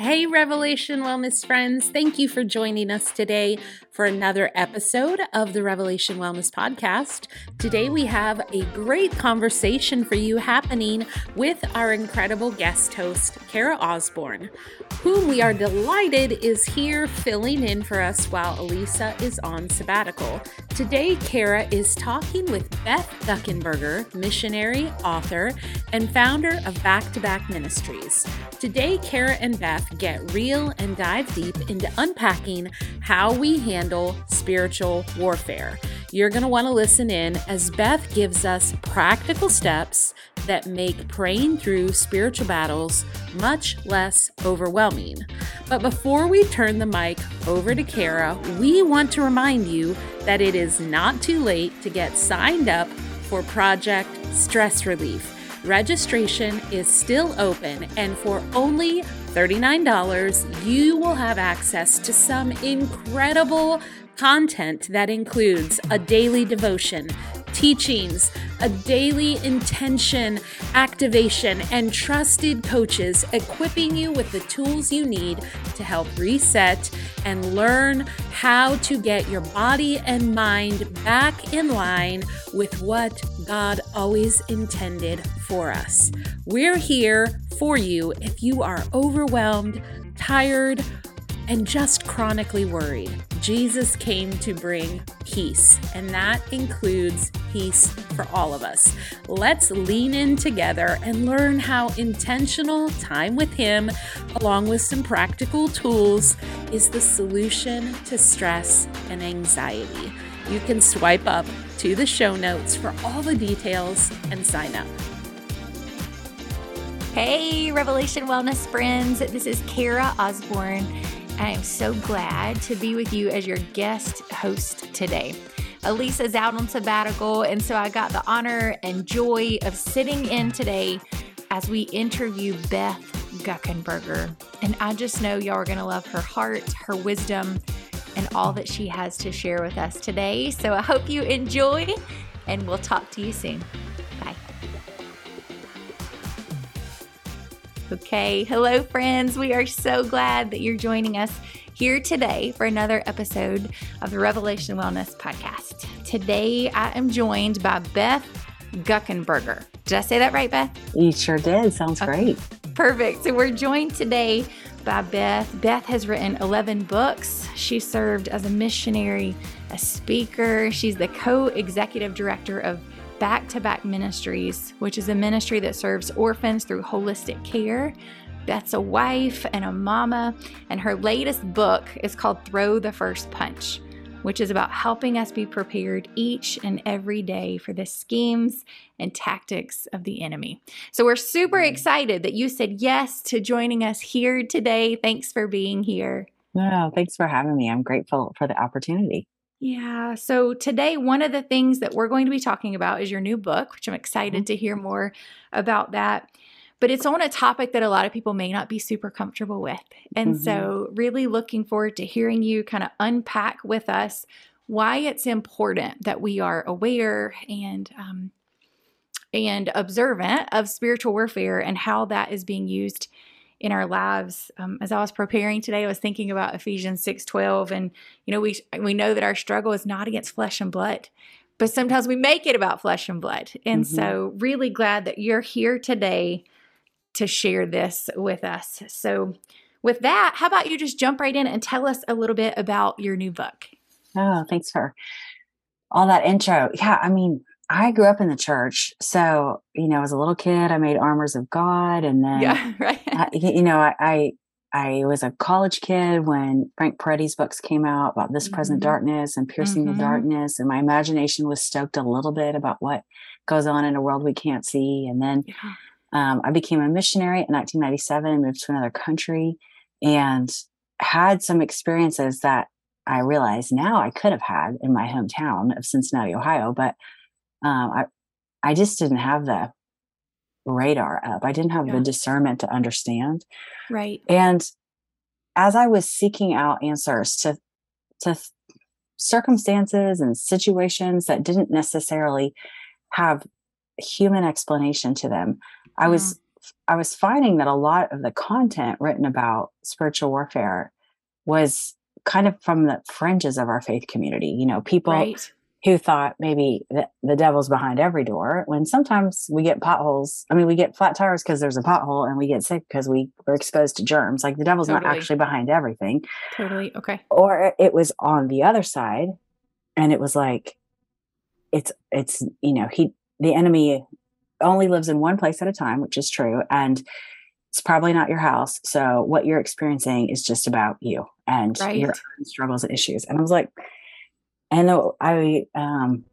Hey, Revelation Wellness friends. Thank you for joining us today for another episode of the Revelation Wellness Podcast. Today, we have a great conversation for you happening with our incredible guest host, Kara Osborne, whom we are delighted is here filling in for us while Alisa is on sabbatical. Today, Kara is talking with Beth Guckenberger, missionary, author, and founder of Back to Back Ministries. Today, Kara and Beth get real and dive deep into unpacking how we handle spiritual warfare. You're going to want to listen in as Beth gives us practical steps that make praying through spiritual battles much less overwhelming. But before we turn the mic over to Kara, we want to remind you that it is not too late to get signed up for Project Stress Relief. Registration is still open, and for only $39, you will have access to some incredible content that includes a daily devotion, teachings, a daily intention activation, and trusted coaches equipping you with the tools you need to help reset and learn how to get your body and mind back in line with what God always intended for us. We're here for you if you are overwhelmed, tired, and just chronically worried. Jesus came to bring peace, and that includes peace for all of us. Let's lean in together and learn how intentional time with Him, along with some practical tools, is the solution to stress and anxiety. You can swipe up to the show notes for all the details and sign up. Hey, Revelation Wellness friends. This is Kara Osborne. I am so glad to be with you as your guest host today. Alisa's out on sabbatical, and so I got the honor and joy of sitting in today as we interview Beth Guckenberger. And I just know y'all are going to love her heart, her wisdom, and all that she has to share with us today. So I hope you enjoy, and we'll talk to you soon. Okay, hello, friends. We are so glad that you're joining us here today for another episode of the Revelation Wellness Podcast. Today, I am joined by Beth Guckenberger. Did I say that right, Beth? You sure did. Sounds okay. great. Perfect. So, we're joined today by Beth. Beth has written 11 books. She served as a missionary, a speaker. She's the co executive director of Back to Back Ministries, which is a ministry that serves orphans through holistic care. Beth's a wife and a mama, and her latest book is called Throw the First Punch, which is about helping us be prepared each and every day for the schemes and tactics of the enemy. So we're super mm-hmm. excited that you said yes to joining us here today. Thanks for being here. No, thanks for having me. I'm grateful for the opportunity. Yeah. So today, one of the things that we're going to be talking about is your new book, which I'm excited mm-hmm. to hear more about that. But it's on a topic that a lot of people may not be super comfortable with. And mm-hmm. so, really looking forward to hearing you kind of unpack with us why it's important that we are aware and um, and observant of spiritual warfare and how that is being used in our lives. Um, as I was preparing today, I was thinking about Ephesians 6:12 and you know we we know that our struggle is not against flesh and blood, but sometimes we make it about flesh and blood. And mm-hmm. so really glad that you're here today to share this with us. So with that, how about you just jump right in and tell us a little bit about your new book? Oh, thanks for all that intro. Yeah, I mean, I grew up in the church. So, you know, as a little kid, I made armors of God. And then, yeah, right. I, you know, I, I, I, was a college kid when Frank Peretti's books came out about this mm-hmm. present darkness and piercing mm-hmm. the darkness. And my imagination was stoked a little bit about what goes on in a world we can't see. And then yeah. um, I became a missionary in 1997, and moved to another country and had some experiences that I realize now I could have had in my hometown of Cincinnati, Ohio. But um, I I just didn't have the radar up. I didn't have yeah. the discernment to understand. Right. And as I was seeking out answers to to circumstances and situations that didn't necessarily have human explanation to them, I was I was finding that a lot of the content written about spiritual warfare was kind of from the fringes of our faith community. You know, people right. Who thought maybe the, the devil's behind every door when sometimes we get potholes. I mean, we get flat tires because there's a pothole and we get sick because we were exposed to germs. Like the devil's totally. not actually behind everything. Totally. Okay. Or it was on the other side and it was like, it's, it's, you know, he, the enemy only lives in one place at a time, which is true. And it's probably not your house. So what you're experiencing is just about you and right. your struggles and issues. And I was like, and I, um,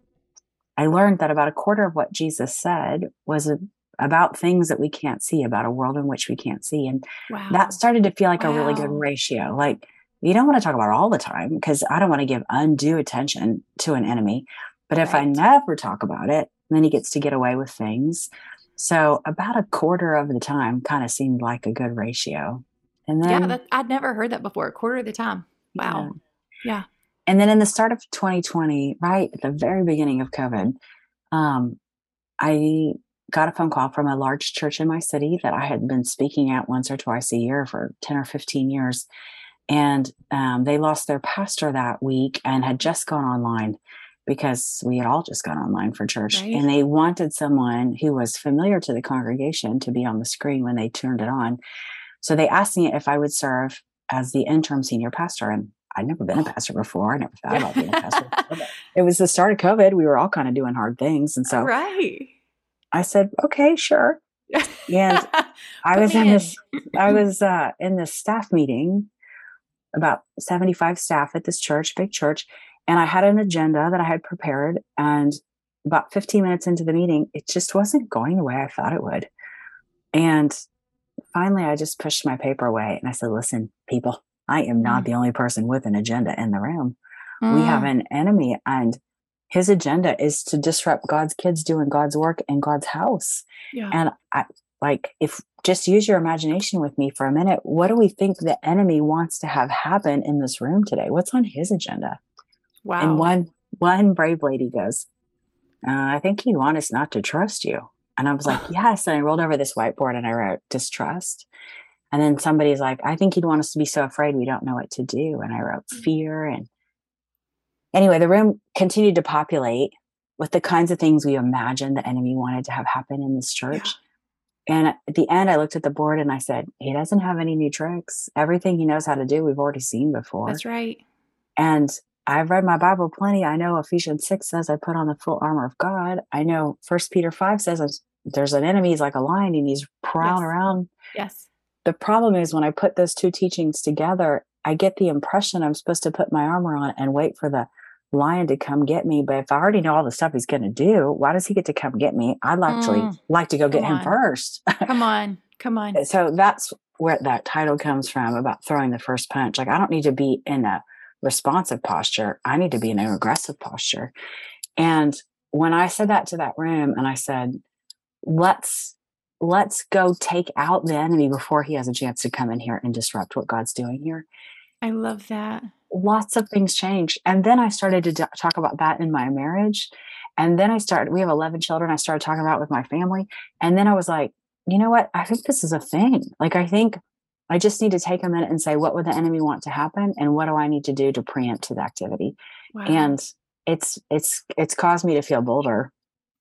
I learned that about a quarter of what Jesus said was a, about things that we can't see, about a world in which we can't see. And wow. that started to feel like wow. a really good ratio. Like, you don't want to talk about all the time because I don't want to give undue attention to an enemy. But if. I never talk about it, then he gets to get away with things. So about a quarter of the time kind of seemed like a good ratio. And then Yeah, that, I'd never heard that before. A quarter of the time. Wow. Yeah. yeah. And then in the start of 2020, right at the very beginning of COVID, um, I got a phone call from a large church in my city that I had been speaking at once or twice a year for 10 or 15 years. And um, they lost their pastor that week and had just gone online because we had all just gone online for church right. and they wanted someone who was familiar to the congregation to be on the screen when they turned it on. So they asked me if I would serve as the interim senior pastor. And I'd never been a pastor before. I never thought about being a pastor. it was the start of COVID. We were all kind of doing hard things. And so right. I said, okay, sure. And I was in this, I was uh, in this staff meeting, about 75 staff at this church, big church. And I had an agenda that I had prepared. And about 15 minutes into the meeting, it just wasn't going the way I thought it would. And finally, I just pushed my paper away and I said, listen, people, I am not mm. the only person with an agenda in the room. Mm. We have mm. an enemy, and his agenda is to disrupt God's kids doing God's work in God's house. Yeah. And I like, if just use your imagination with me for a minute, what do we think the enemy wants to have happen in this room today? What's on his agenda? Wow. And one one brave lady goes, uh, I think he'd want us not to trust you. And I was like, yes. And I rolled over this whiteboard and I wrote distrust. And then somebody's like, I think he'd want us to be so afraid we don't know what to do. And I wrote mm. fear. And anyway, the room continued to populate with the kinds of things we imagined the enemy wanted to have happen in this church. Yeah. And at the end, I looked at the board and I said, he doesn't have any new tricks. Everything he knows how to do, we've already seen before. That's right. And I've read my Bible plenty. I know Ephesians 6 says I put on the full armor of God. I know First Peter 5 says there's an enemy, he's like a lion and he's prowling yes. around. Yes. The problem is when I put those two teachings together, I get the impression I'm supposed to put my armor on and wait for the lion to come get me. But if I already know all the stuff he's going to do, why does he get to come get me? I'd actually mm. like to go get him first. come on. Come on. so that's where that title comes from about throwing the first punch. Like I don't need to be in a responsive posture. I need to be in an aggressive posture. And when I said that to that room and I said, let's let's go take out the enemy before he has a chance to come in here and disrupt what God's doing here. I love that. Lots of things changed. And then I started to d- talk about that in my marriage. And then I started, we have 11 children. I started talking about with my family. And then I was like, you know what? I think this is a thing. Like, I think I just need to take a minute and say, what would the enemy want to happen? And what do I need to do to preempt to the activity? Wow. And it's, it's, it's caused me to feel bolder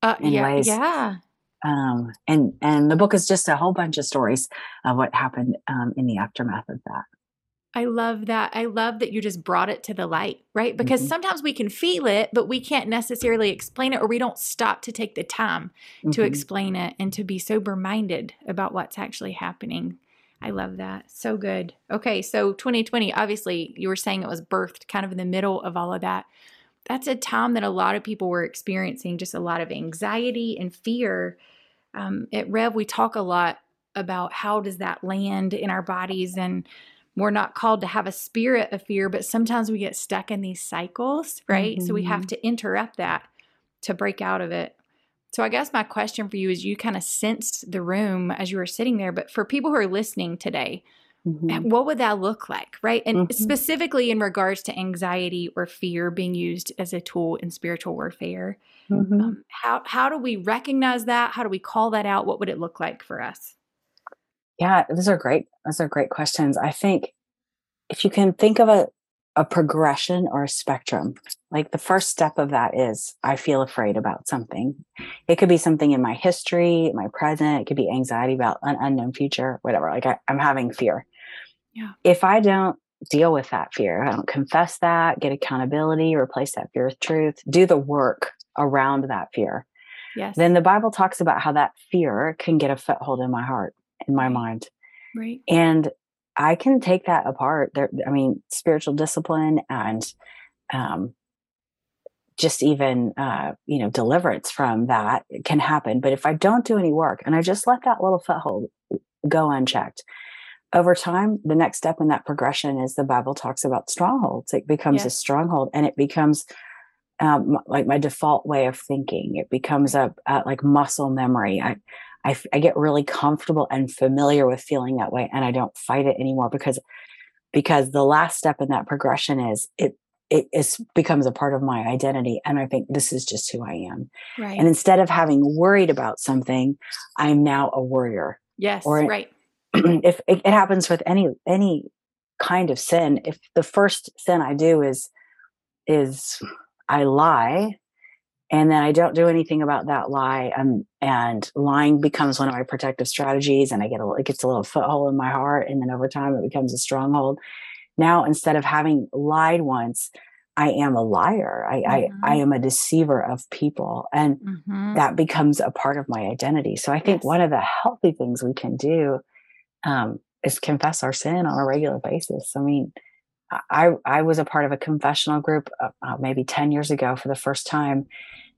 uh, in yeah, ways. Yeah. Um, and, and the book is just a whole bunch of stories of what happened um, in the aftermath of that. I love that. I love that you just brought it to the light, right? Because mm-hmm. sometimes we can feel it, but we can't necessarily explain it, or we don't stop to take the time mm-hmm. to explain it and to be sober minded about what's actually happening. I love that. So good. Okay, so 2020, obviously, you were saying it was birthed kind of in the middle of all of that. That's a time that a lot of people were experiencing just a lot of anxiety and fear. Um, at Rev, we talk a lot about how does that land in our bodies and we're not called to have a spirit of fear, but sometimes we get stuck in these cycles, right? Mm-hmm. So we have mm-hmm. to interrupt that to break out of it. So I guess my question for you is you kind of sensed the room as you were sitting there, but for people who are listening today, mm-hmm. what would that look like, right? And mm-hmm. specifically in regards to anxiety or fear being used as a tool in spiritual warfare. Mm-hmm. Um, how how do we recognize that? How do we call that out? What would it look like for us? Yeah, those are great. Those are great questions. I think if you can think of a, a progression or a spectrum, like the first step of that is I feel afraid about something. It could be something in my history, my present, it could be anxiety about an unknown future, whatever. Like I, I'm having fear. Yeah. If I don't deal with that fear, I don't confess that, get accountability, replace that fear with truth, do the work around that fear. Yes. Then the Bible talks about how that fear can get a foothold in my heart, in my mind. Right. And I can take that apart. There, I mean, spiritual discipline and um, just even uh, you know deliverance from that can happen. But if I don't do any work and I just let that little foothold go unchecked, over time, the next step in that progression is the Bible talks about strongholds. It becomes yes. a stronghold, and it becomes um, like my default way of thinking. It becomes a, a like muscle memory. I I, I get really comfortable and familiar with feeling that way and i don't fight it anymore because because the last step in that progression is it it is becomes a part of my identity and i think this is just who i am right and instead of having worried about something i'm now a warrior yes or right if it, it happens with any any kind of sin if the first sin i do is is i lie and then I don't do anything about that lie. Um, and lying becomes one of my protective strategies, and I get a it gets a little foothold in my heart, and then over time it becomes a stronghold. Now instead of having lied once, I am a liar. I mm-hmm. I, I, am a deceiver of people, and mm-hmm. that becomes a part of my identity. So I think yes. one of the healthy things we can do um, is confess our sin on a regular basis. I mean, I I was a part of a confessional group uh, uh, maybe ten years ago for the first time,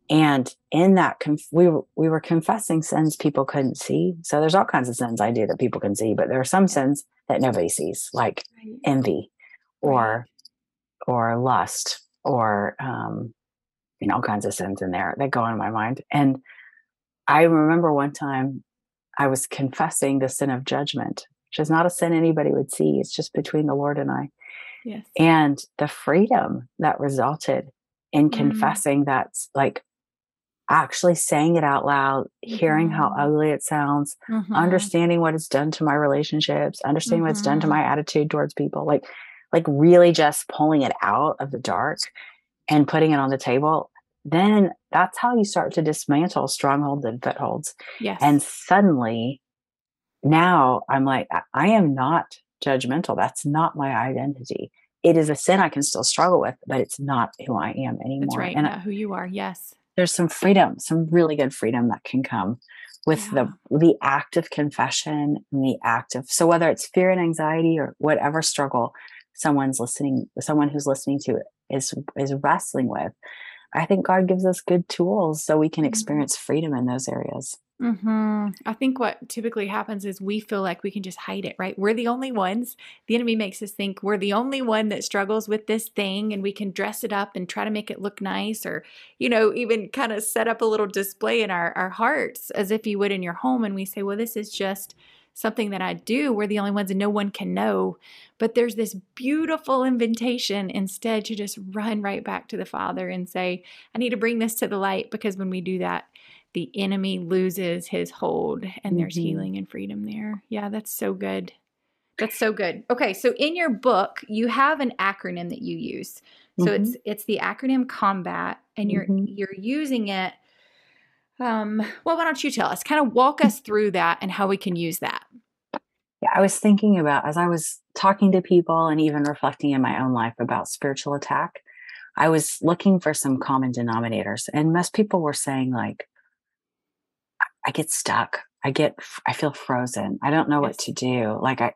and in that conf- we were, we were confessing sins people couldn't see. So there's all kinds of sins I do that people can see, but there are some sins that nobody sees, like right. envy, or or lust, or um, you know all kinds of sins in there that go in my mind. And I remember one time I was confessing the sin of judgment, which is not a sin anybody would see. It's just between the Lord and I. Yes. And the freedom that resulted in mm. confessing mm. that's like actually saying it out loud, hearing mm-hmm. how ugly it sounds, mm-hmm. understanding what it's done to my relationships, understanding mm-hmm. what it's done to mm-hmm. my attitude towards people, like like really just pulling it out of the dark and putting it on the table, then that's how you start to dismantle strongholds and footholds. Yes. And suddenly now I'm like, I am not judgmental. That's not my identity. It is a sin I can still struggle with, but it's not who I am anymore. That's right. And not who you are. Yes. There's some freedom, some really good freedom that can come with yeah. the the act of confession and the act of so whether it's fear and anxiety or whatever struggle someone's listening someone who's listening to it is is wrestling with i think god gives us good tools so we can mm-hmm. experience freedom in those areas hmm I think what typically happens is we feel like we can just hide it, right? We're the only ones. The enemy makes us think we're the only one that struggles with this thing and we can dress it up and try to make it look nice or, you know, even kind of set up a little display in our, our hearts as if you would in your home. And we say, well, this is just something that I do. We're the only ones and no one can know. But there's this beautiful invitation instead to just run right back to the Father and say, I need to bring this to the light because when we do that, the enemy loses his hold and mm-hmm. there's healing and freedom there. Yeah, that's so good. That's so good. Okay, so in your book, you have an acronym that you use. So mm-hmm. it's it's the acronym COMBAT and you're mm-hmm. you're using it um well, why don't you tell us? Kind of walk us through that and how we can use that. Yeah, I was thinking about as I was talking to people and even reflecting in my own life about spiritual attack, I was looking for some common denominators and most people were saying like I get stuck. I get, I feel frozen. I don't know what to do. Like I,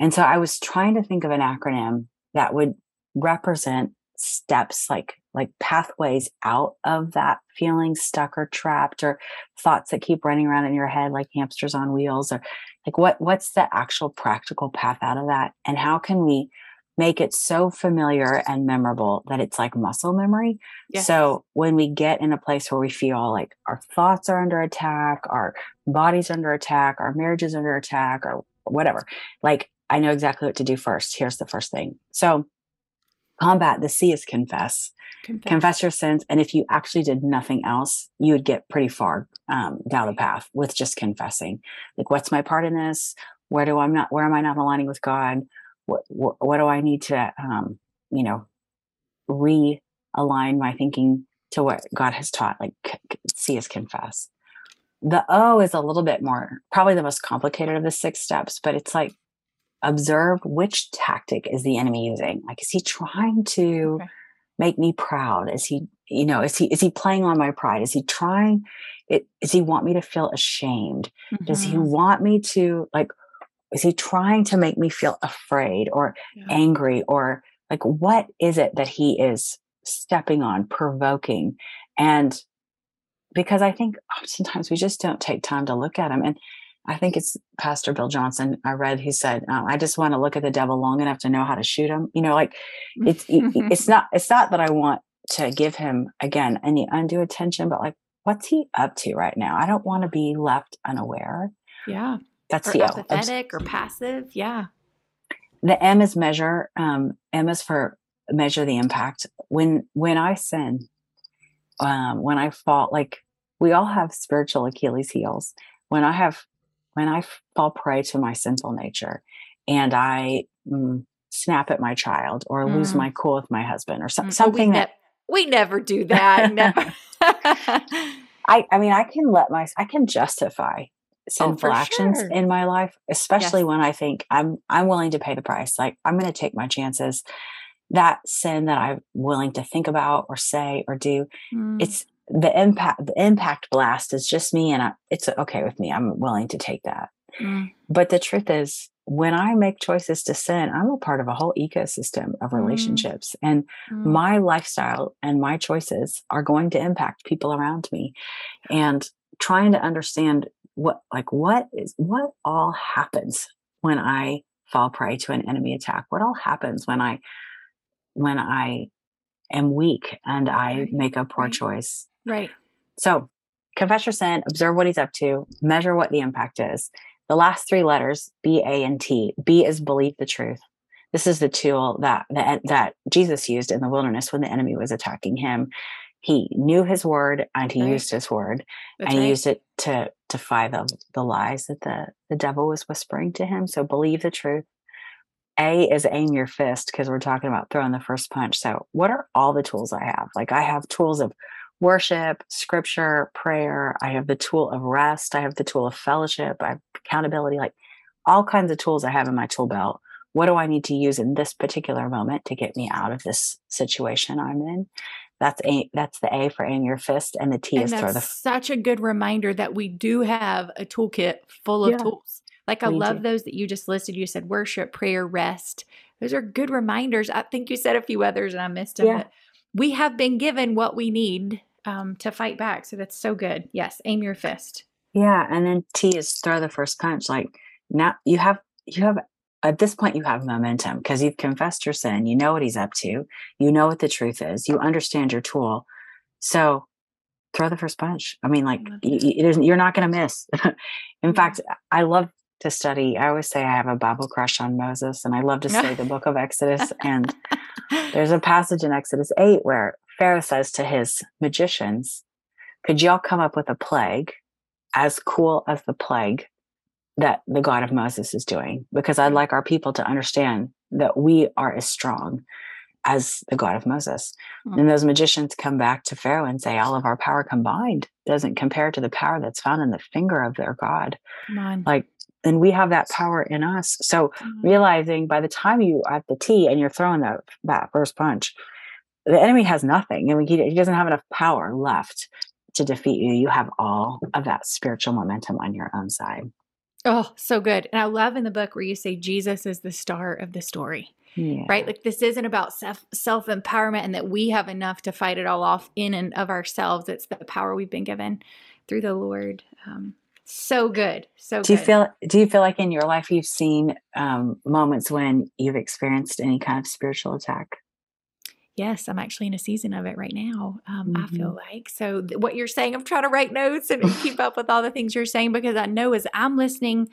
and so I was trying to think of an acronym that would represent steps like like pathways out of that feeling stuck or trapped or thoughts that keep running around in your head like hamsters on wheels or like what what's the actual practical path out of that and how can we make it so familiar and memorable that it's like muscle memory. Yes. So when we get in a place where we feel like our thoughts are under attack, our bodies under attack, our marriage is under attack, or whatever, like I know exactly what to do first. Here's the first thing. So combat the C is confess. confess. Confess your sins. And if you actually did nothing else, you would get pretty far um, down the path with just confessing. Like, what's my part in this? Where do I'm not? Where am I not aligning with God? What what, what do I need to, um, you know, realign my thinking to what God has taught? Like see us confess. The O is a little bit more, probably the most complicated of the six steps, but it's like observe which tactic is the enemy using. Like, is he trying to okay. make me proud? Is he, you know, is he is he playing on my pride? Is he trying? It, does he want me to feel ashamed? Mm-hmm. Does he mm-hmm. want me to like? Is he trying to make me feel afraid or yeah. angry or like what is it that he is stepping on, provoking? And because I think oftentimes we just don't take time to look at him. And I think it's Pastor Bill Johnson. I read he said, uh, "I just want to look at the devil long enough to know how to shoot him." You know, like it's it's not it's not that I want to give him again any undue attention, but like, what's he up to right now? I don't want to be left unaware. Yeah, that's or the apathetic or passive. Yeah. The M is measure. Um, M is for measure the impact. When when I sin, um, when I fall, like we all have spiritual Achilles heels. When I have when I fall prey to my sinful nature and I mm, snap at my child or mm. lose my cool with my husband or so, mm. something we that ne- we never do that. never. I, I mean, I can let my, I can justify sinful oh, actions sure. in my life, especially yes. when I think I'm, I'm willing to pay the price. Like I'm going to take my chances. That sin that I'm willing to think about or say or do, mm. it's the impact the impact blast is just me and I, it's okay with me i'm willing to take that mm. but the truth is when i make choices to sin i'm a part of a whole ecosystem of mm. relationships mm. and mm. my lifestyle and my choices are going to impact people around me and trying to understand what like what is what all happens when i fall prey to an enemy attack what all happens when i when i am weak and i right. make a poor right. choice Right. So confess your sin, observe what he's up to, measure what the impact is. The last three letters, B, A, and T. B is believe the truth. This is the tool that, that that Jesus used in the wilderness when the enemy was attacking him. He knew his word and he right. used his word That's and he used it to defy the, the lies that the, the devil was whispering to him. So believe the truth. A is aim your fist because we're talking about throwing the first punch. So, what are all the tools I have? Like, I have tools of worship, scripture, prayer. I have the tool of rest. I have the tool of fellowship. I have accountability, like all kinds of tools I have in my tool belt. What do I need to use in this particular moment to get me out of this situation I'm in? That's a that's the A for aim your fist, and the T and is throw the. Such a good reminder that we do have a toolkit full of yeah, tools. Like I love do. those that you just listed. You said worship, prayer, rest. Those are good reminders. I think you said a few others, and I missed them. Yeah. we have been given what we need um, to fight back. So that's so good. Yes, aim your fist. Yeah, and then T is throw the first punch. Like now you have you have at this point you have momentum because you've confessed your sin. You know what he's up to. You know what the truth is. You understand your tool. So throw the first punch. I mean, like you, you're not going to miss. In fact, I love to study. I always say I have a Bible crush on Moses, and I love to study the book of Exodus. And there's a passage in Exodus 8 where Pharaoh says to his magicians, Could y'all come up with a plague as cool as the plague that the God of Moses is doing? Because I'd like our people to understand that we are as strong as the God of Moses. Mm-hmm. And those magicians come back to Pharaoh and say, All of our power combined doesn't compare to the power that's found in the finger of their God. Like, and we have that power in us. So mm-hmm. realizing by the time you at the T and you're throwing that that first punch, the enemy has nothing. I mean, he, he doesn't have enough power left to defeat you. You have all of that spiritual momentum on your own side. Oh, so good. And I love in the book where you say Jesus is the star of the story. Yeah. Right? Like this isn't about self self empowerment and that we have enough to fight it all off in and of ourselves. It's the power we've been given through the Lord. Um, so good. So do you good. feel do you feel like in your life you've seen um, moments when you've experienced any kind of spiritual attack? Yes, I'm actually in a season of it right now. Um, mm-hmm. I feel mm-hmm. like so. Th- what you're saying, I'm trying to write notes and keep up with all the things you're saying because I know as I'm listening,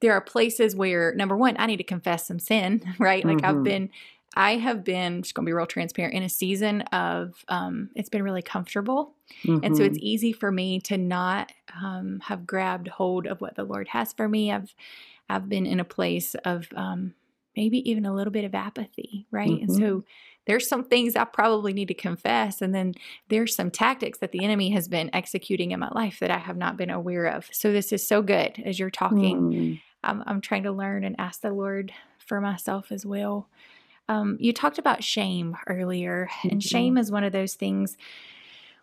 there are places where number one, I need to confess some sin. Right, like mm-hmm. I've been, I have been just going to be real transparent in a season of. Um, it's been really comfortable, mm-hmm. and so it's mm-hmm. easy for me to not um, have grabbed hold of what the Lord has for me. I've I've been in a place of um, maybe even a little bit of apathy, right? Mm-hmm. And so there's some things I probably need to confess. And then there's some tactics that the enemy has been executing in my life that I have not been aware of. So this is so good as you're talking. Mm. I'm, I'm trying to learn and ask the Lord for myself as well. Um, you talked about shame earlier, and mm-hmm. shame is one of those things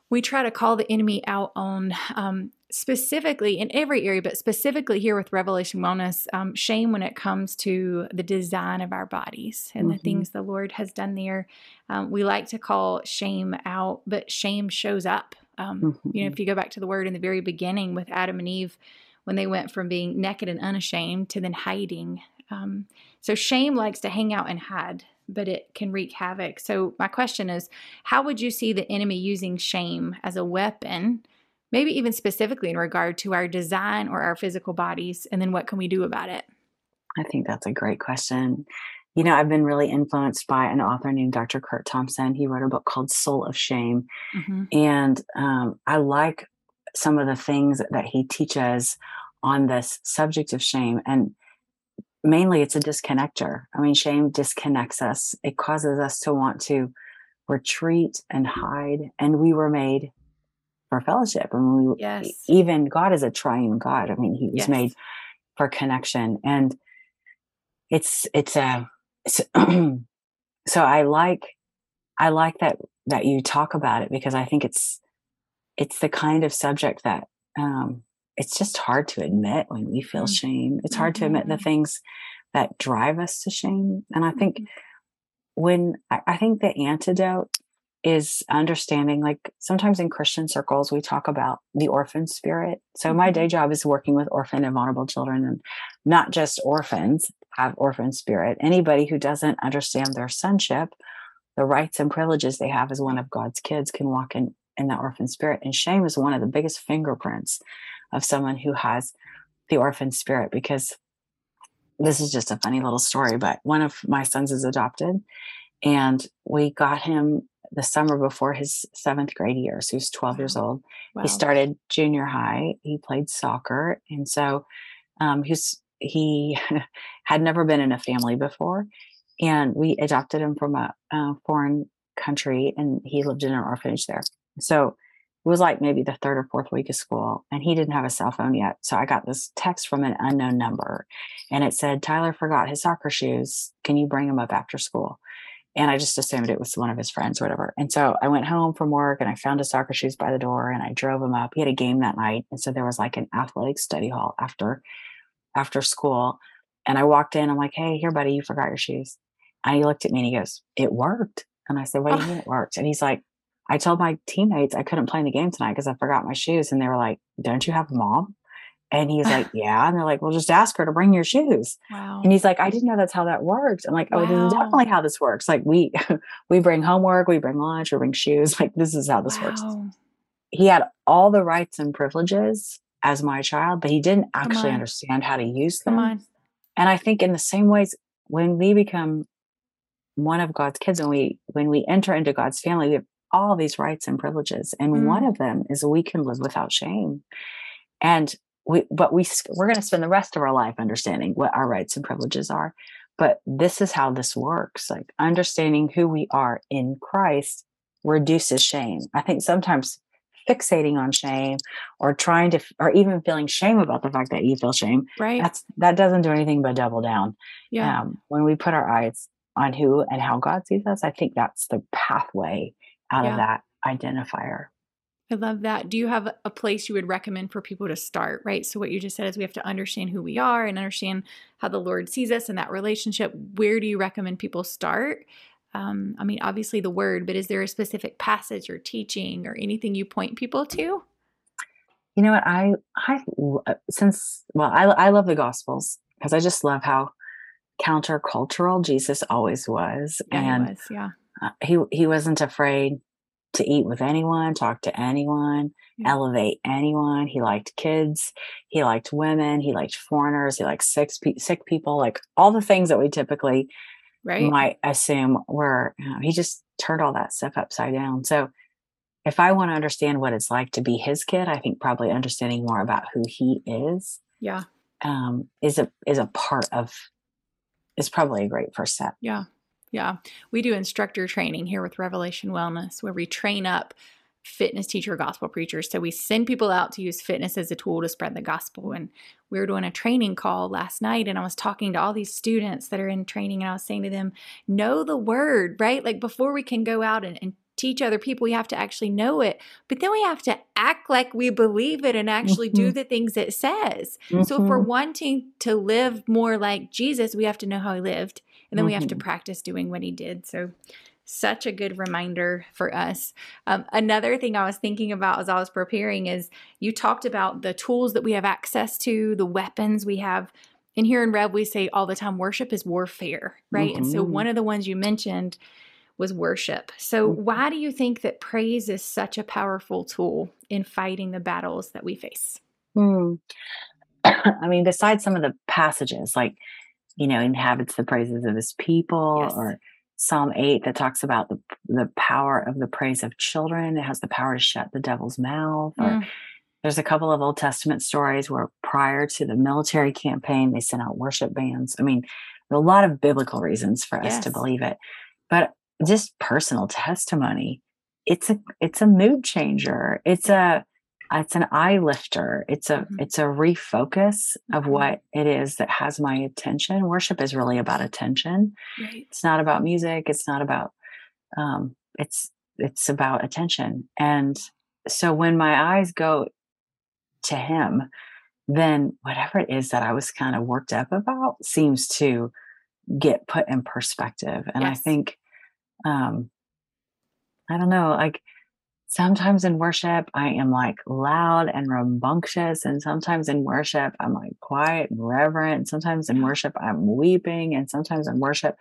we try to call the enemy out on um, specifically in every area, but specifically here with Revelation Wellness, um, shame when it comes to the design of our bodies and mm-hmm. the things the Lord has done there. Um, we like to call shame out, but shame shows up. Um, mm-hmm. You know, if you go back to the word in the very beginning with Adam and Eve, when they went from being naked and unashamed to then hiding. Um, so shame likes to hang out and hide but it can wreak havoc. So, my question is how would you see the enemy using shame as a weapon, maybe even specifically in regard to our design or our physical bodies? And then what can we do about it? I think that's a great question. You know, I've been really influenced by an author named Dr. Kurt Thompson. He wrote a book called Soul of Shame. Mm-hmm. And um, I like some of the things that he teaches on this subject of shame. And mainly it's a disconnector. I mean, shame disconnects us. It causes us to want to retreat and hide. And we were made fellowship. I mean, we, yes. even God is a triune God. I mean, he was yes. made for connection. And it's, it's a, it's, so I like, I like that, that you talk about it because I think it's, it's the kind of subject that, um, it's just hard to admit when we feel mm-hmm. shame. It's hard to admit the mm-hmm. things that drive us to shame. And I think mm-hmm. when I think the antidote is understanding like sometimes in Christian circles we talk about the orphan spirit. So my day mm-hmm. job is working with orphan and vulnerable children and not just orphans have orphan spirit. Anybody who doesn't understand their sonship, the rights and privileges they have as one of God's kids can walk in in that orphan spirit. And shame is one of the biggest fingerprints of someone who has the orphan spirit because this is just a funny little story, but one of my sons is adopted and we got him the summer before his seventh grade year. So he's 12 wow. years old. Wow. He started junior high. He played soccer. And so um, he's, he had never been in a family before. And we adopted him from a, a foreign country and he lived in an orphanage there. So it was like maybe the third or fourth week of school and he didn't have a cell phone yet so i got this text from an unknown number and it said tyler forgot his soccer shoes can you bring him up after school and i just assumed it was one of his friends or whatever. And so i went home from work and i found his soccer shoes by the door and i drove him up. He had a game that night and so there was like an athletic study hall after after school. And i walked in i'm like hey here buddy you forgot your shoes. And he looked at me and he goes it worked. And i said what do you mean it worked? And he's like I told my teammates I couldn't play in the game tonight because I forgot my shoes. And they were like, Don't you have a mom? And he's like, Yeah. And they're like, Well, just ask her to bring your shoes. Wow. And he's like, I didn't know that's how that worked. I'm like, Oh, wow. this is definitely how this works. Like we we bring homework, we bring lunch, we bring shoes. Like this is how this wow. works. He had all the rights and privileges as my child, but he didn't actually understand how to use them. And I think in the same ways, when we become one of God's kids, when we when we enter into God's family, we have all these rights and privileges and mm. one of them is we can live without shame and we but we we're going to spend the rest of our life understanding what our rights and privileges are. But this is how this works like understanding who we are in christ reduces shame. I think sometimes fixating on shame or trying to or even feeling shame about the fact that you feel shame right. that's that doesn't do anything but double down. Yeah. Um, when we put our eyes on who and how god sees us i think that's the pathway out yeah. of that identifier. I love that. Do you have a place you would recommend for people to start? Right. So, what you just said is we have to understand who we are and understand how the Lord sees us in that relationship. Where do you recommend people start? Um, I mean, obviously the word, but is there a specific passage or teaching or anything you point people to? You know what? I, I, uh, since, well, I, I love the Gospels because I just love how countercultural Jesus always was. Yeah, and was, yeah uh, he he wasn't afraid to eat with anyone, talk to anyone, yeah. elevate anyone. He liked kids, he liked women, he liked foreigners, he liked sick sick people, like all the things that we typically right. might assume were. You know, he just turned all that stuff upside down. So if I want to understand what it's like to be his kid, I think probably understanding more about who he is. Yeah. um, is a is a part of is probably a great first step. Yeah. Yeah. We do instructor training here with Revelation Wellness where we train up fitness teacher gospel preachers. So we send people out to use fitness as a tool to spread the gospel. And we were doing a training call last night and I was talking to all these students that are in training and I was saying to them, know the word, right? Like before we can go out and, and teach other people, we have to actually know it. But then we have to act like we believe it and actually mm-hmm. do the things it says. Mm-hmm. So if we're wanting to live more like Jesus, we have to know how he lived. And then mm-hmm. we have to mm-hmm. practice doing what he did. So such a good reminder for us. Um, another thing I was thinking about as I was preparing is you talked about the tools that we have access to, the weapons we have. And here in Rev, we say all the time worship is warfare, right? Mm-hmm. And so one of the ones you mentioned was worship. So, mm-hmm. why do you think that praise is such a powerful tool in fighting the battles that we face? Mm. I mean, besides some of the passages, like, you know, inhabits the praises of his people, yes. or Psalm 8 that talks about the, the power of the praise of children, it has the power to shut the devil's mouth. Mm. Or there's a couple of Old Testament stories where prior to the military campaign, they sent out worship bands. I mean, a lot of biblical reasons for yes. us to believe it. But just personal testimony it's a it's a mood changer it's a it's an eye lifter it's a mm-hmm. it's a refocus of mm-hmm. what it is that has my attention worship is really about attention right. it's not about music it's not about um it's it's about attention and so when my eyes go to him then whatever it is that i was kind of worked up about seems to get put in perspective and yes. i think um i don't know like sometimes in worship i am like loud and rambunctious and sometimes in worship i'm like quiet and reverent sometimes in worship i'm weeping and sometimes in worship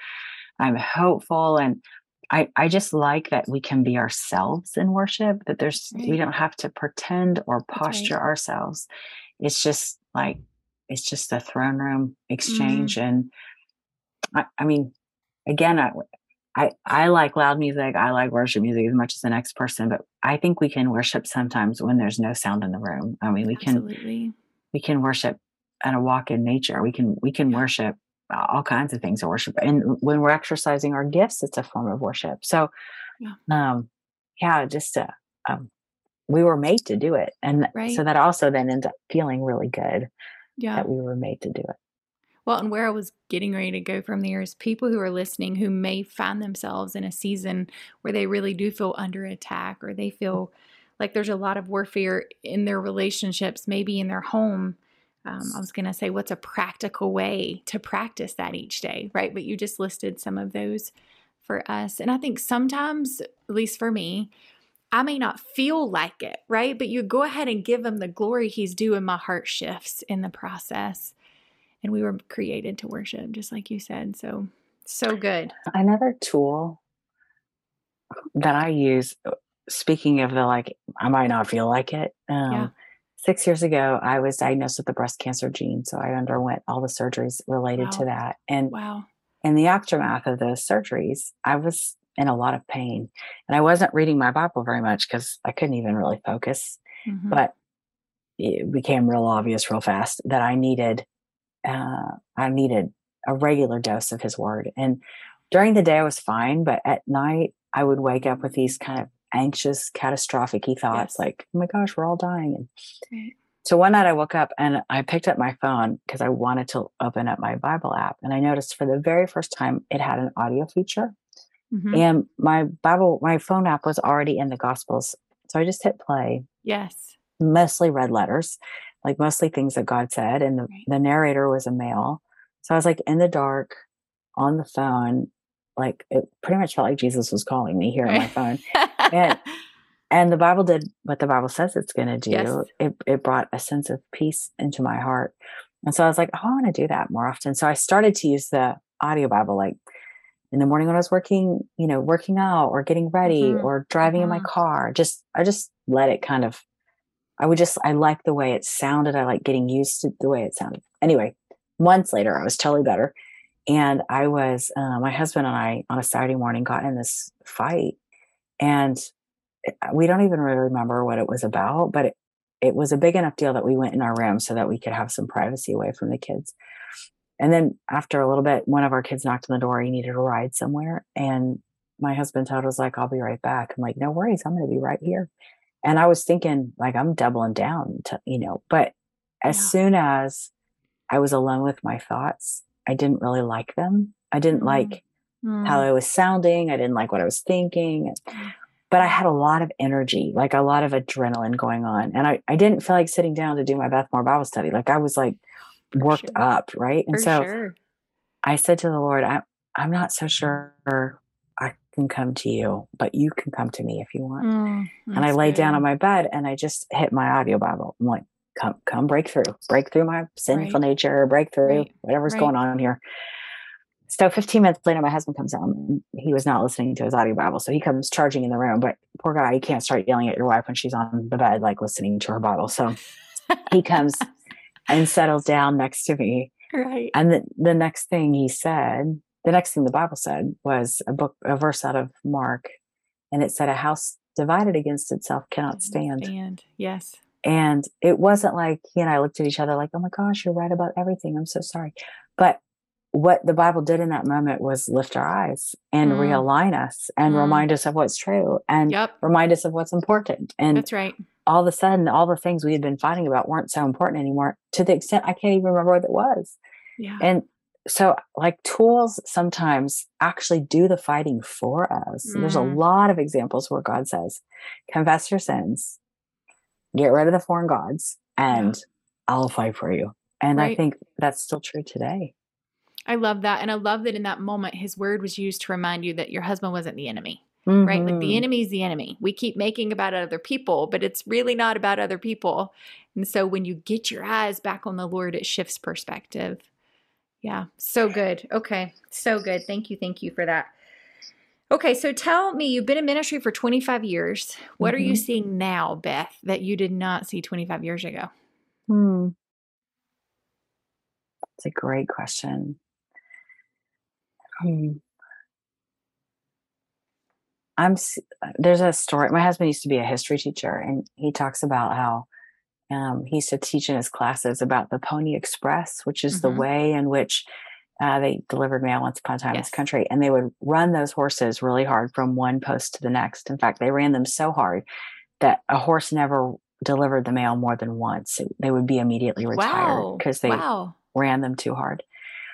i'm hopeful and I, I just like that we can be ourselves in worship, that there's right. we don't have to pretend or posture right. ourselves. It's just like it's just a throne room exchange. Mm. And I, I mean, again, I, I, I like loud music. I like worship music as much as the next person, but I think we can worship sometimes when there's no sound in the room. I mean, we Absolutely. can we can worship at a walk in nature. We can we can worship all kinds of things of worship. And when we're exercising our gifts, it's a form of worship. So yeah, um, yeah just uh, um, we were made to do it. And right. so that also then ends up feeling really good yeah. that we were made to do it. Well, and where I was getting ready to go from there is people who are listening who may find themselves in a season where they really do feel under attack or they feel like there's a lot of warfare in their relationships, maybe in their home. Um, I was going to say, what's a practical way to practice that each day, right? But you just listed some of those for us. And I think sometimes, at least for me, I may not feel like it, right? But you go ahead and give him the glory he's due, and my heart shifts in the process and we were created to worship just like you said so so good another tool that i use uh, speaking of the like i might not feel like it um, yeah. six years ago i was diagnosed with the breast cancer gene so i underwent all the surgeries related wow. to that and wow in the aftermath of those surgeries i was in a lot of pain and i wasn't reading my bible very much because i couldn't even really focus mm-hmm. but it became real obvious real fast that i needed uh, I needed a regular dose of his word. And during the day, I was fine, but at night, I would wake up with these kind of anxious, catastrophic thoughts yes. like, oh my gosh, we're all dying. And so one night I woke up and I picked up my phone because I wanted to open up my Bible app. And I noticed for the very first time it had an audio feature. Mm-hmm. And my Bible, my phone app was already in the Gospels. So I just hit play. Yes. Mostly red letters like mostly things that God said. And the, right. the narrator was a male. So I was like in the dark on the phone. Like it pretty much felt like Jesus was calling me here on my phone. and, and the Bible did what the Bible says it's going to do. Yes. It, it brought a sense of peace into my heart. And so I was like, oh, I want to do that more often. So I started to use the audio Bible like in the morning when I was working, you know, working out or getting ready mm-hmm. or driving mm-hmm. in my mm-hmm. car. Just, I just let it kind of I would just, I like the way it sounded. I like getting used to the way it sounded. Anyway, months later, I was totally better. And I was, uh, my husband and I on a Saturday morning got in this fight. And we don't even really remember what it was about, but it, it was a big enough deal that we went in our room so that we could have some privacy away from the kids. And then after a little bit, one of our kids knocked on the door. He needed a ride somewhere. And my husband told us like, I'll be right back. I'm like, no worries. I'm going to be right here. And I was thinking like, I'm doubling down to, you know, but as yeah. soon as I was alone with my thoughts, I didn't really like them. I didn't mm. like mm. how I was sounding. I didn't like what I was thinking. But I had a lot of energy, like a lot of adrenaline going on. And I, I didn't feel like sitting down to do my Beth Moore Bible study. Like I was like worked sure. up, right? And For so sure. I said to the Lord, I, I'm not so sure can come to you, but you can come to me if you want. Mm, and I lay good. down on my bed and I just hit my audio Bible. I'm like, come, come break through, break through my sinful right. nature, break through right. whatever's right. going on here. So 15 minutes later, my husband comes home. He was not listening to his audio Bible. So he comes charging in the room. But poor guy, you can't start yelling at your wife when she's on the bed, like listening to her Bible. So he comes and settles down next to me. Right. And the, the next thing he said, the next thing the Bible said was a book, a verse out of Mark. And it said, A house divided against itself cannot stand. stand. Yes. And it wasn't like he and I looked at each other like, oh my gosh, you're right about everything. I'm so sorry. But what the Bible did in that moment was lift our eyes and mm. realign us and mm. remind us of what's true and yep. remind us of what's important. And that's right. All of a sudden, all the things we had been fighting about weren't so important anymore to the extent I can't even remember what it was. Yeah. And so, like tools sometimes actually do the fighting for us. Mm. There's a mm. lot of examples where God says, confess your sins, get rid of the foreign gods, and yeah. I'll fight for you. And right. I think that's still true today. I love that. And I love that in that moment, his word was used to remind you that your husband wasn't the enemy. Mm-hmm. Right? Like the mm-hmm. enemy is the enemy. We keep making about other people, but it's really not about other people. And so when you get your eyes back on the Lord, it shifts perspective. Yeah, so good. Okay, so good. Thank you. Thank you for that. Okay, so tell me, you've been in ministry for 25 years. What mm-hmm. are you mm-hmm. seeing now, Beth, that you did not see 25 years ago? Hmm. It's a great question. Hmm. I'm there's a story. My husband used to be a history teacher, and he talks about how um, he used to teach in his classes about the Pony Express, which is mm-hmm. the way in which uh, they delivered mail once upon a time yes. in this country, and they would run those horses really hard from one post to the next. In fact, they ran them so hard that a horse never delivered the mail more than once. They would be immediately retired because wow. they wow. ran them too hard.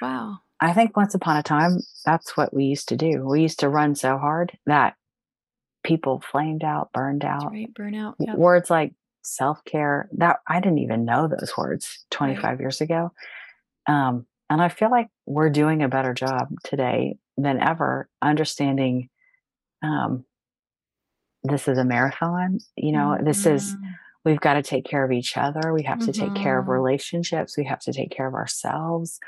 Wow. I think once upon a time, that's what we used to do. We used to run so hard that people flamed out, burned out. That's right, burnout. Yep. Words like self care, that I didn't even know those words 25 right. years ago. Um, and I feel like we're doing a better job today than ever understanding um, this is a marathon. You know, mm-hmm. this is, mm-hmm. we've got to take care of each other. We have mm-hmm. to take care of mm-hmm. relationships. We have to take care of ourselves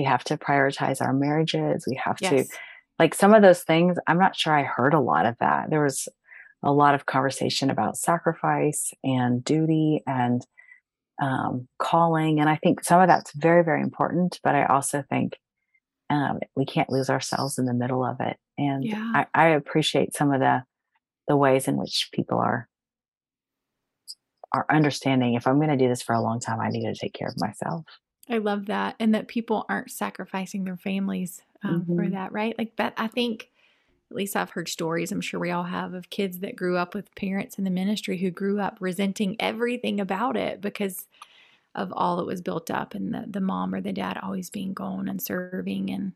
we have to prioritize our marriages we have yes. to like some of those things i'm not sure i heard a lot of that there was a lot of conversation about sacrifice and duty and um, calling and i think some of that's very very important but i also think um, we can't lose ourselves in the middle of it and yeah. I, I appreciate some of the the ways in which people are are understanding if i'm going to do this for a long time i need to take care of myself I love that. And that people aren't sacrificing their families um, mm-hmm. for that, right? Like that, I think, at least I've heard stories, I'm sure we all have, of kids that grew up with parents in the ministry who grew up resenting everything about it because of all that was built up and the, the mom or the dad always being gone and serving. And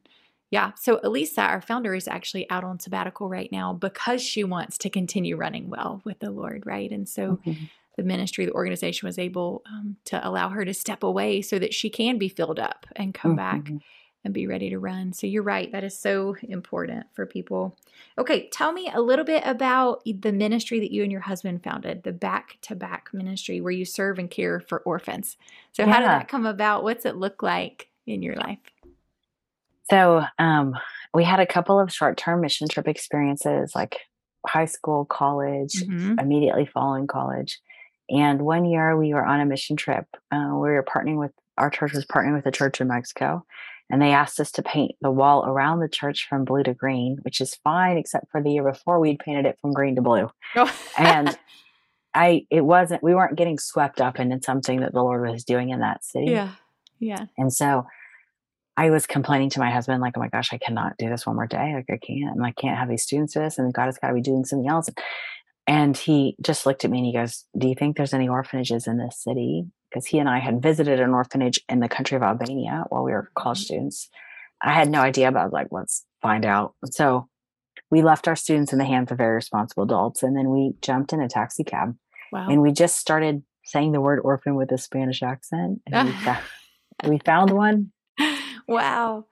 yeah, so Alisa, our founder, is actually out on sabbatical right now because she wants to continue running well with the Lord, right? And so, mm-hmm the ministry, the organization was able um, to allow her to step away so that she can be filled up and come mm-hmm. back and be ready to run. So you're right. That is so important for people. Okay, tell me a little bit about the ministry that you and your husband founded, the Back to Back ministry, where you serve and care for orphans. So, yeah. how did that come about? What's it look like in your life? So, um, we had a couple of short term mission trip experiences like high school, college, mm-hmm. immediately following college. And one year we were on a mission trip. Uh, we were partnering with our church was partnering with a church in Mexico, and they asked us to paint the wall around the church from blue to green, which is fine, except for the year before we'd painted it from green to blue. Oh. and I it wasn't we weren't getting swept up into something that the Lord was doing in that city. Yeah. Yeah. And so I was complaining to my husband, like, oh my gosh, I cannot do this one more day. Like I can't, and I can't have these students do this, and God has got to be doing something else. And he just looked at me and he goes, Do you think there's any orphanages in this city? Because he and I had visited an orphanage in the country of Albania while we were college mm-hmm. students. I had no idea, but I was like, let's find out. So we left our students in the hands of very responsible adults. And then we jumped in a taxi cab wow. and we just started saying the word orphan with a Spanish accent. And we, found, we found one. Wow.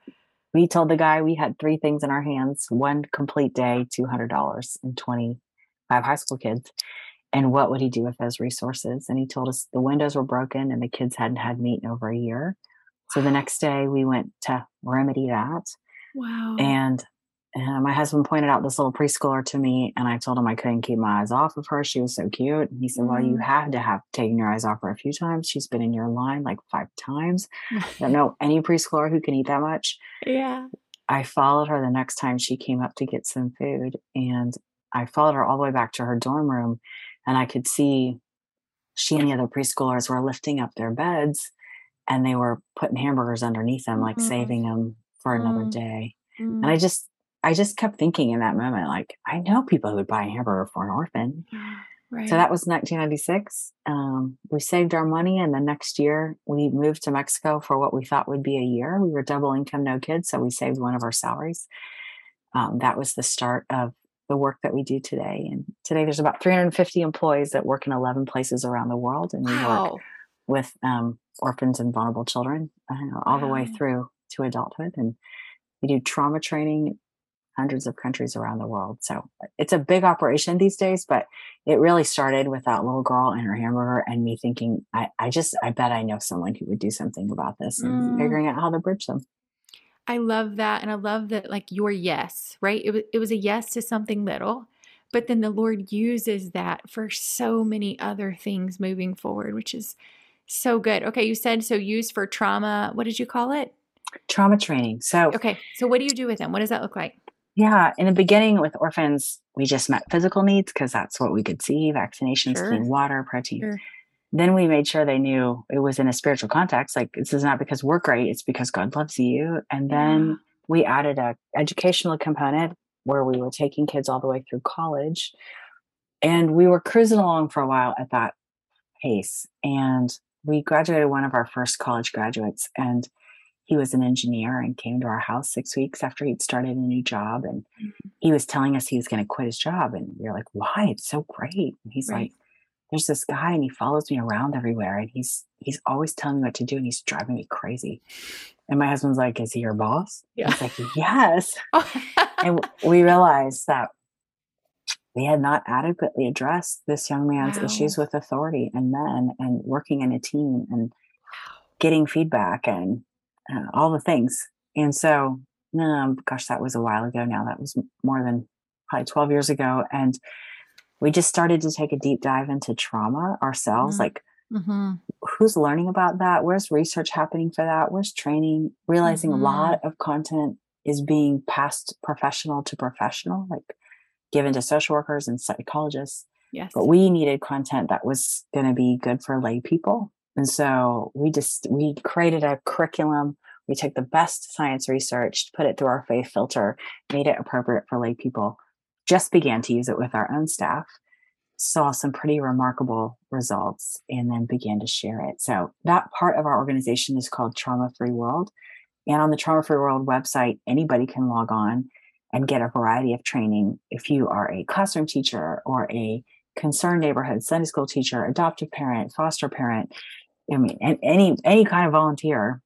We told the guy we had three things in our hands one complete day, $200, and 25 high school kids. And what would he do with those resources? And he told us the windows were broken and the kids hadn't had meat in over a year. So the next day we went to remedy that. Wow. And uh, my husband pointed out this little preschooler to me, and I told him I couldn't keep my eyes off of her. She was so cute. And he said, Well, you mm. have to have taken your eyes off her a few times. She's been in your line like five times. I don't know any preschooler who can eat that much. Yeah. I followed her the next time she came up to get some food, and I followed her all the way back to her dorm room, and I could see she and the other preschoolers were lifting up their beds and they were putting hamburgers underneath them, like mm-hmm. saving them for another mm-hmm. day. Mm-hmm. And I just, I just kept thinking in that moment, like, I know people who would buy a hamburger for an orphan. Right. So that was 1996. Um, we saved our money, and the next year we moved to Mexico for what we thought would be a year. We were double income, no kids, so we saved one of our salaries. Um, that was the start of the work that we do today. And today there's about 350 employees that work in 11 places around the world, and we wow. work with um, orphans and vulnerable children uh, all the way through to adulthood. And we do trauma training hundreds of countries around the world. So it's a big operation these days, but it really started with that little girl and her hamburger and me thinking, I, I just, I bet I know someone who would do something about this and mm. figuring out how to bridge them. I love that. And I love that, like, your yes, right? It was, it was a yes to something little, but then the Lord uses that for so many other things moving forward, which is so good. Okay, you said so used for trauma. What did you call it? Trauma training. So Okay. So what do you do with them? What does that look like? Yeah, in the beginning with orphans, we just met physical needs because that's what we could see, vaccinations, sure. clean water, protein. Sure. Then we made sure they knew it was in a spiritual context. Like this is not because we're great, it's because God loves you. And then yeah. we added a educational component where we were taking kids all the way through college. And we were cruising along for a while at that pace. And we graduated one of our first college graduates and he was an engineer and came to our house six weeks after he'd started a new job and mm-hmm. he was telling us he was going to quit his job and we are like why it's so great and he's right. like there's this guy and he follows me around everywhere and he's he's always telling me what to do and he's driving me crazy and my husband's like is he your boss yeah. like yes and we realized that we had not adequately addressed this young man's wow. issues with authority and men and working in a team and getting feedback and uh, all the things. And so, um, gosh, that was a while ago now. That was more than probably 12 years ago. And we just started to take a deep dive into trauma ourselves. Mm-hmm. Like, mm-hmm. who's learning about that? Where's research happening for that? Where's training? Realizing mm-hmm. a lot of content is being passed professional to professional. Like, given to social workers and psychologists. Yes. But we needed content that was going to be good for lay people. And so we just we created a curriculum. We took the best science research, put it through our faith filter, made it appropriate for lay people. Just began to use it with our own staff. Saw some pretty remarkable results and then began to share it. So that part of our organization is called Trauma Free World. And on the Trauma Free World website, anybody can log on and get a variety of training if you are a classroom teacher or a concerned neighborhood Sunday school teacher, adoptive parent, foster parent. I mean, any any kind of volunteer.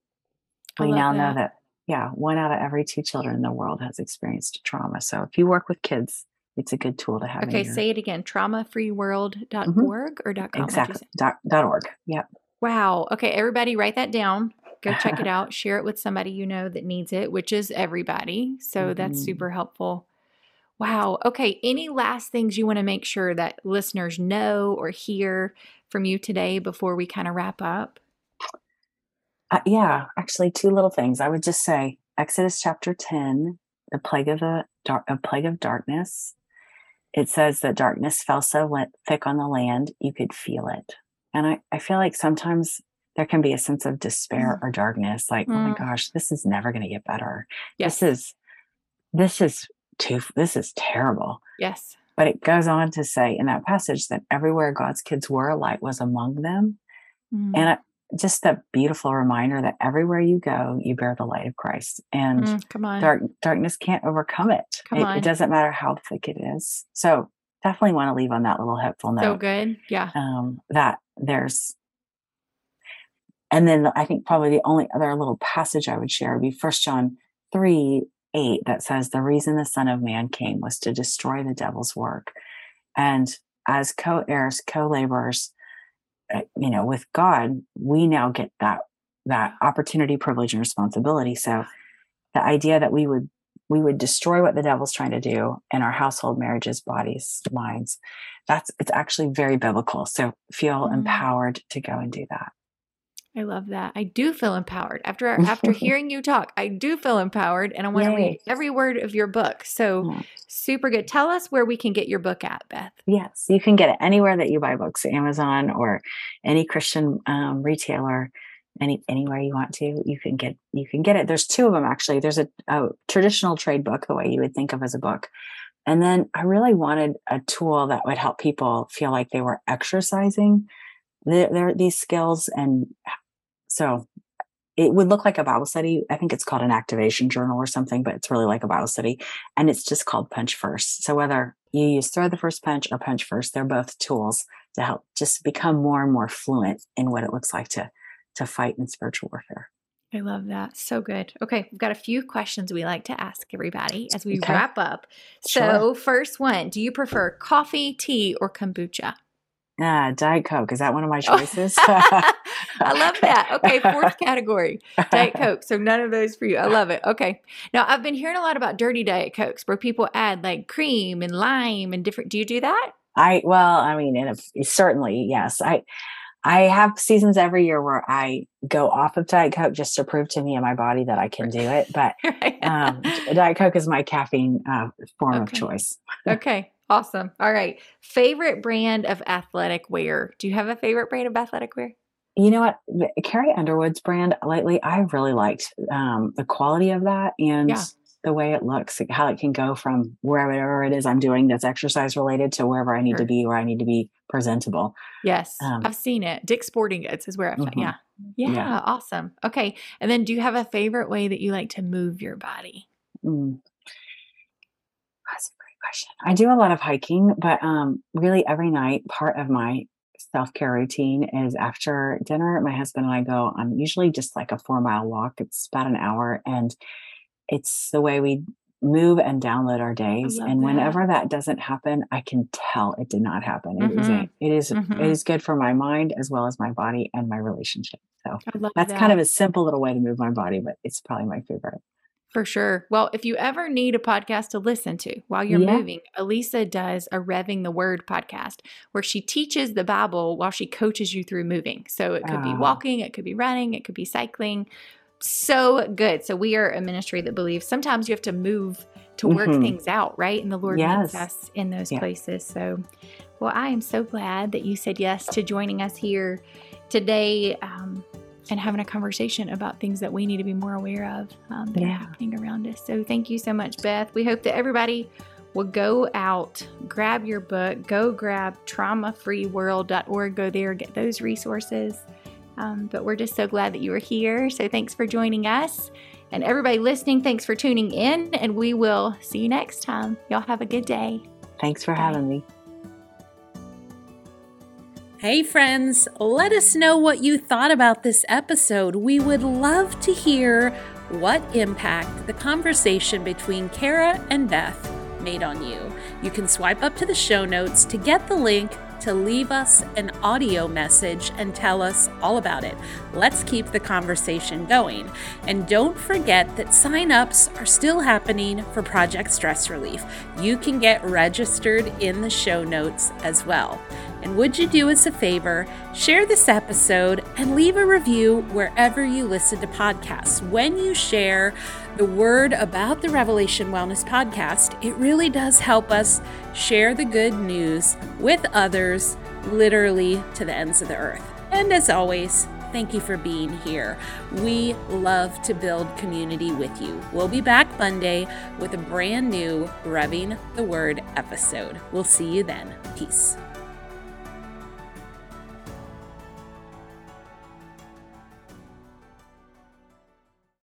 we now that. know that yeah, one out of every two children in the world has experienced trauma. So if you work with kids, it's a good tool to have. Okay, say it again: traumafreeworld.org mm-hmm. or .com. Exactly. Dot, dot org. Yep. Wow. Okay, everybody, write that down go check it out. Share it with somebody you know that needs it, which is everybody. So mm-hmm. that's super helpful. Wow. Okay. Any last things you want to make sure that listeners know or hear from you today before we kind of wrap up? Uh, yeah, actually, two little things. I would just say Exodus chapter 10, the plague of the dark, a plague of darkness it says that darkness fell so thick on the land, you could feel it. And I, I feel like sometimes there can be a sense of despair mm. or darkness like, mm. oh my mm. gosh, this is never going to get better. Yes. This is, this is too, this is terrible. Yes. But it goes on to say in that passage that everywhere God's kids were, light was among them. Mm. And I, just a beautiful reminder that everywhere you go, you bear the light of Christ, and mm, come on. Dark, darkness can't overcome it. It, it, doesn't matter how thick it is. So definitely want to leave on that little hopeful note. So good, yeah. Um, that there's, and then I think probably the only other little passage I would share would be First John three eight that says the reason the Son of Man came was to destroy the devil's work, and as co-heirs, co-laborers you know with god we now get that that opportunity privilege and responsibility. So the idea that we would we would destroy what the devil's trying to do in our household marriages bodies minds that's it's actually very biblical. So feel mm. empowered to go and do that I love that. I do feel empowered after after hearing you talk. I do feel empowered, and I want to read every word of your book. So yeah. super good. Tell us where we can get your book at, Beth. Yes, you can get it anywhere that you buy books, Amazon or any Christian um, retailer. Any anywhere you want to, you can get you can get it. There's two of them actually. There's a, a traditional trade book, the way you would think of as a book, and then I really wanted a tool that would help people feel like they were exercising their, these skills and so it would look like a Bible study. I think it's called an activation journal or something, but it's really like a Bible study. And it's just called Punch First. So whether you use Throw the First Punch or Punch First, they're both tools to help just become more and more fluent in what it looks like to, to fight in spiritual warfare. I love that. So good. Okay, we've got a few questions we like to ask everybody as we okay. wrap up. So, sure. first one Do you prefer coffee, tea, or kombucha? Ah, Diet Coke. Is that one of my choices? I love that. Okay, fourth category, Diet Coke. So none of those for you. I love it. Okay. Now I've been hearing a lot about dirty Diet Cokes where people add like cream and lime and different. Do you do that? I well, I mean, a, certainly yes. I I have seasons every year where I go off of Diet Coke just to prove to me and my body that I can do it. But um, Diet Coke is my caffeine uh, form okay. of choice. okay. Awesome. All right. Favorite brand of athletic wear. Do you have a favorite brand of athletic wear? You know what? Carrie Underwood's brand lately, I really liked um, the quality of that and yeah. the way it looks, how it can go from wherever it is I'm doing that's exercise related to wherever I need sure. to be, where I need to be presentable. Yes. Um, I've seen it. Dick's Sporting Goods is where I mm-hmm. yeah. yeah. yeah. Awesome. Okay. And then do you have a favorite way that you like to move your body? Mm question. I do a lot of hiking, but um, really every night, part of my self care routine is after dinner, my husband and I go on usually just like a four mile walk. It's about an hour, and it's the way we move and download our days. And whenever that. that doesn't happen, I can tell it did not happen. It mm-hmm. is a, it is, mm-hmm. it is good for my mind as well as my body and my relationship. So that's that. kind of a simple little way to move my body, but it's probably my favorite. For sure. Well, if you ever need a podcast to listen to while you're yeah. moving, Alisa does a Revving the Word podcast where she teaches the Bible while she coaches you through moving. So it could be ah. walking, it could be running, it could be cycling. So good. So we are a ministry that believes sometimes you have to move to work mm-hmm. things out, right? And the Lord yes. meets us in those yeah. places. So, well, I am so glad that you said yes to joining us here today. Um, and having a conversation about things that we need to be more aware of um, that yeah. are happening around us. So thank you so much, Beth. We hope that everybody will go out, grab your book, go grab traumafreeworld.org, go there, get those resources. Um, but we're just so glad that you were here. So thanks for joining us. And everybody listening, thanks for tuning in. And we will see you next time. Y'all have a good day. Thanks for Bye. having me. Hey, friends, let us know what you thought about this episode. We would love to hear what impact the conversation between Kara and Beth made on you. You can swipe up to the show notes to get the link to leave us an audio message and tell us all about it. Let's keep the conversation going. And don't forget that sign-ups are still happening for Project Stress Relief. You can get registered in the show notes as well. And would you do us a favor? Share this episode and leave a review wherever you listen to podcasts. When you share, the word about the Revelation Wellness podcast, it really does help us share the good news with others, literally to the ends of the earth. And as always, thank you for being here. We love to build community with you. We'll be back Monday with a brand new Revving the Word episode. We'll see you then. Peace.